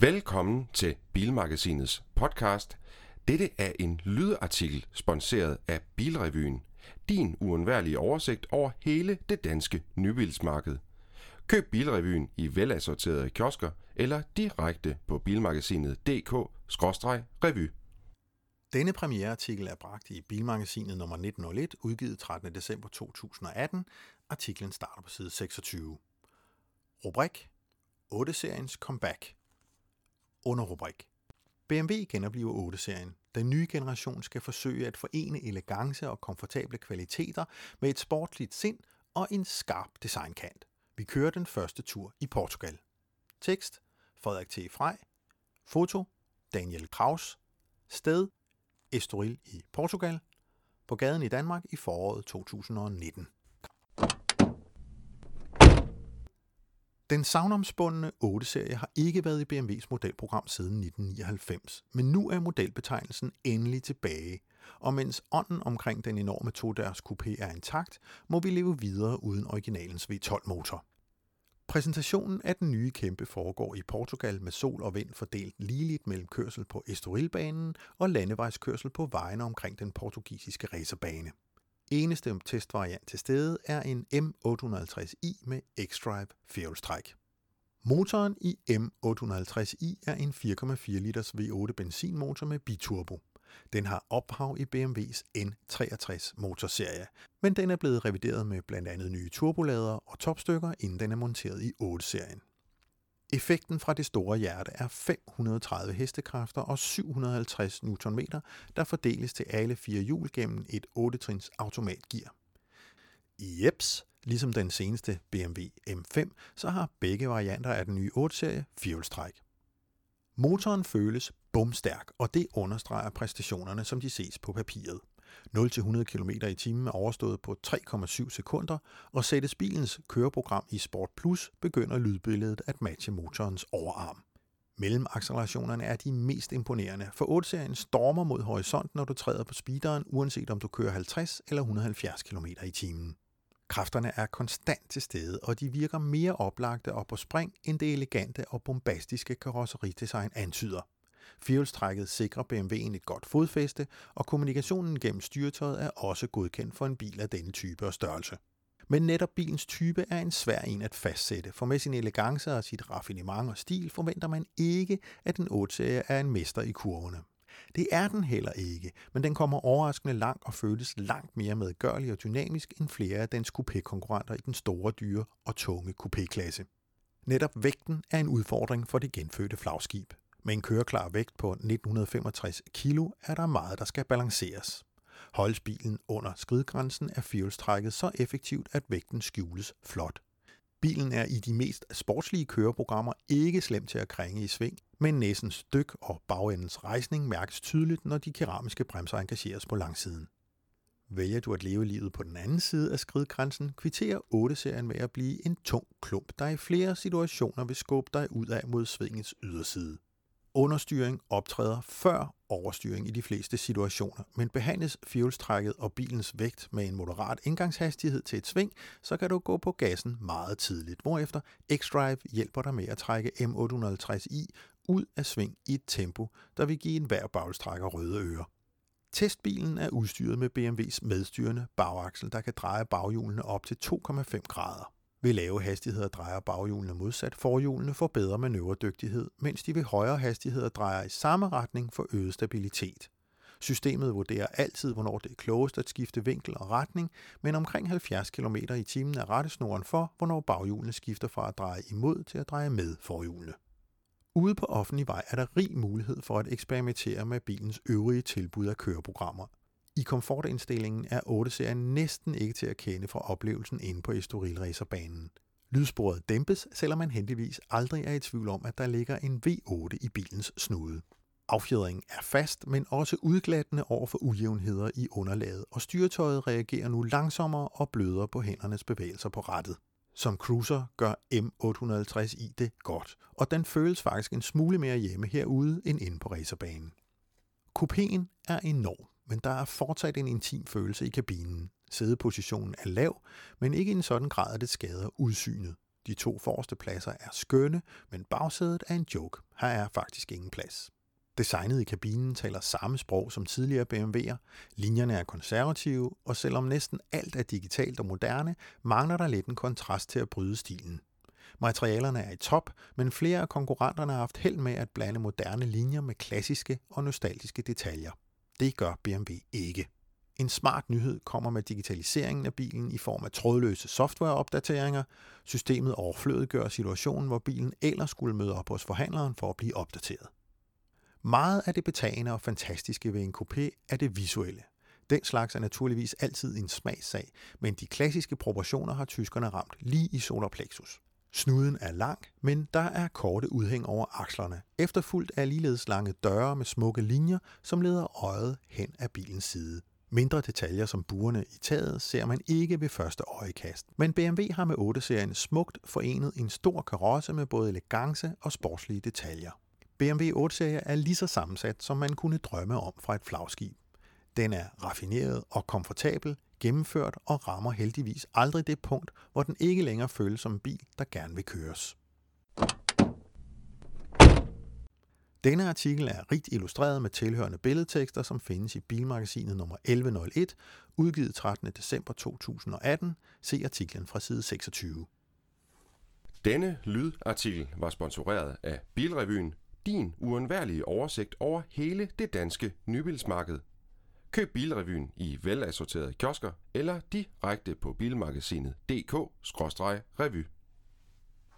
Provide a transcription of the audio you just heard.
Velkommen til Bilmagasinets podcast. Dette er en lydartikel sponsoreret af Bilrevyen. Din uundværlige oversigt over hele det danske nybilsmarked. Køb Bilrevyen i velassorterede kiosker eller direkte på bilmagasinet.dk-revy. Denne premiereartikel er bragt i Bilmagasinet nummer 1901, udgivet 13. december 2018. Artiklen starter på side 26. Rubrik 8-seriens comeback. Underrubrik. BMW genopliver 8-serien. Den nye generation skal forsøge at forene elegance og komfortable kvaliteter med et sportligt sind og en skarp designkant. Vi kører den første tur i Portugal. Tekst Frederik T. Frej. Foto Daniel Kraus. Sted Estoril i Portugal. På gaden i Danmark i foråret 2019. Den savnomspundne 8-serie har ikke været i BMW's modelprogram siden 1999, men nu er modelbetegnelsen endelig tilbage. Og mens ånden omkring den enorme todørs coupé er intakt, må vi leve videre uden originalens V12-motor. Præsentationen af den nye kæmpe foregår i Portugal med sol og vind fordelt ligeligt mellem kørsel på Estorilbanen og landevejskørsel på vejene omkring den portugisiske racerbane. Eneste testvariant til stede er en M850i med X-Drive fjævlstræk. Motoren i M850i er en 4,4 liters V8 benzinmotor med biturbo. Den har ophav i BMW's N63 motorserie, men den er blevet revideret med blandt andet nye turbolader og topstykker, inden den er monteret i 8-serien. Effekten fra det store hjerte er 530 hestekræfter og 750 Nm, der fordeles til alle fire hjul gennem et 8-trins automatgear. Jeps, ligesom den seneste BMW M5, så har begge varianter af den nye 8-serie firehjulstræk. Motoren føles bumstærk, og det understreger præstationerne, som de ses på papiret. 0-100 km i timen er overstået på 3,7 sekunder, og sættes bilens køreprogram i Sport Plus, begynder lydbilledet at matche motorens overarm. Mellemaccelerationerne er de mest imponerende, for 8-serien stormer mod horisonten, når du træder på speederen, uanset om du kører 50 eller 170 km i timen. Kræfterne er konstant til stede, og de virker mere oplagte og på spring, end det elegante og bombastiske karosseridesign antyder. Firehjulstrækket sikrer BMW'en et godt fodfæste, og kommunikationen gennem styretøjet er også godkendt for en bil af denne type og størrelse. Men netop bilens type er en svær en at fastsætte, for med sin elegance og sit raffinement og stil forventer man ikke, at den 8-serie er en mester i kurvene. Det er den heller ikke, men den kommer overraskende langt og føles langt mere medgørlig og dynamisk end flere af dens coupé-konkurrenter i den store, dyre og tunge coupé-klasse. Netop vægten er en udfordring for det genfødte flagskib. Med en køreklar vægt på 1965 kg er der meget, der skal balanceres. Holdes bilen under skridgrænsen er fjolstrækket så effektivt, at vægten skjules flot. Bilen er i de mest sportslige køreprogrammer ikke slem til at krænge i sving, men næsens dyk og bagendens rejsning mærkes tydeligt, når de keramiske bremser engageres på langsiden. Vælger du at leve livet på den anden side af skridgrænsen, kvitterer 8-serien med at blive en tung klump, der i flere situationer vil skubbe dig ud af mod svingets yderside. Understyring optræder før overstyring i de fleste situationer, men behandles fjolstrækket og bilens vægt med en moderat indgangshastighed til et sving, så kan du gå på gassen meget tidligt, hvorefter X-Drive hjælper dig med at trække M850i ud af sving i et tempo, der vil give en hver røde ører. Testbilen er udstyret med BMW's medstyrende bagaksel, der kan dreje baghjulene op til 2,5 grader. Ved lave hastigheder drejer baghjulene modsat forhjulene for bedre manøvredygtighed, mens de ved højere hastigheder drejer i samme retning for øget stabilitet. Systemet vurderer altid, hvornår det er klogest at skifte vinkel og retning, men omkring 70 km i timen er rettesnoren for, hvornår baghjulene skifter fra at dreje imod til at dreje med forhjulene. Ude på offentlig vej er der rig mulighed for at eksperimentere med bilens øvrige tilbud af køreprogrammer. I komfortindstillingen er 8-serien næsten ikke til at kende fra oplevelsen inde på Estoril Racerbanen. Lydsporet dæmpes, selvom man heldigvis aldrig er i tvivl om, at der ligger en V8 i bilens snude. Affjedringen er fast, men også udglattende over for ujævnheder i underlaget, og styretøjet reagerer nu langsommere og blødere på hændernes bevægelser på rettet. Som cruiser gør M850i det godt, og den føles faktisk en smule mere hjemme herude end inde på racerbanen. Kupéen er enorm, men der er fortsat en intim følelse i kabinen. Sædepositionen er lav, men ikke i en sådan grad, at det skader udsynet. De to forreste pladser er skønne, men bagsædet er en joke. Her er faktisk ingen plads. Designet i kabinen taler samme sprog som tidligere BMW'er, linjerne er konservative, og selvom næsten alt er digitalt og moderne, mangler der lidt en kontrast til at bryde stilen. Materialerne er i top, men flere af konkurrenterne har haft held med at blande moderne linjer med klassiske og nostalgiske detaljer. Det gør BMW ikke. En smart nyhed kommer med digitaliseringen af bilen i form af trådløse softwareopdateringer. Systemet overflødiggør situationen, hvor bilen ellers skulle møde op hos forhandleren for at blive opdateret. Meget af det betagende og fantastiske ved en coupé er det visuelle. Den slags er naturligvis altid en smagssag, men de klassiske proportioner har tyskerne ramt lige i solarplexus. Snuden er lang, men der er korte udhæng over akslerne. Efterfulgt af ligeledes lange døre med smukke linjer, som leder øjet hen af bilens side. Mindre detaljer som buerne i taget ser man ikke ved første øjekast, men BMW har med 8-serien smukt forenet en stor karosse med både elegance og sportslige detaljer. BMW 8-serie er lige så sammensat, som man kunne drømme om fra et flagskib. Den er raffineret og komfortabel, gennemført og rammer heldigvis aldrig det punkt, hvor den ikke længere føles som en bil, der gerne vil køres. Denne artikel er rigt illustreret med tilhørende billedtekster, som findes i Bilmagasinet nummer 1101, udgivet 13. december 2018. Se artiklen fra side 26. Denne lydartikel var sponsoreret af Bilrevyen, din uundværlige oversigt over hele det danske nybilsmarked. Køb Bilrevyen i velassorterede kiosker eller direkte på bilmagasinet.dk-revy.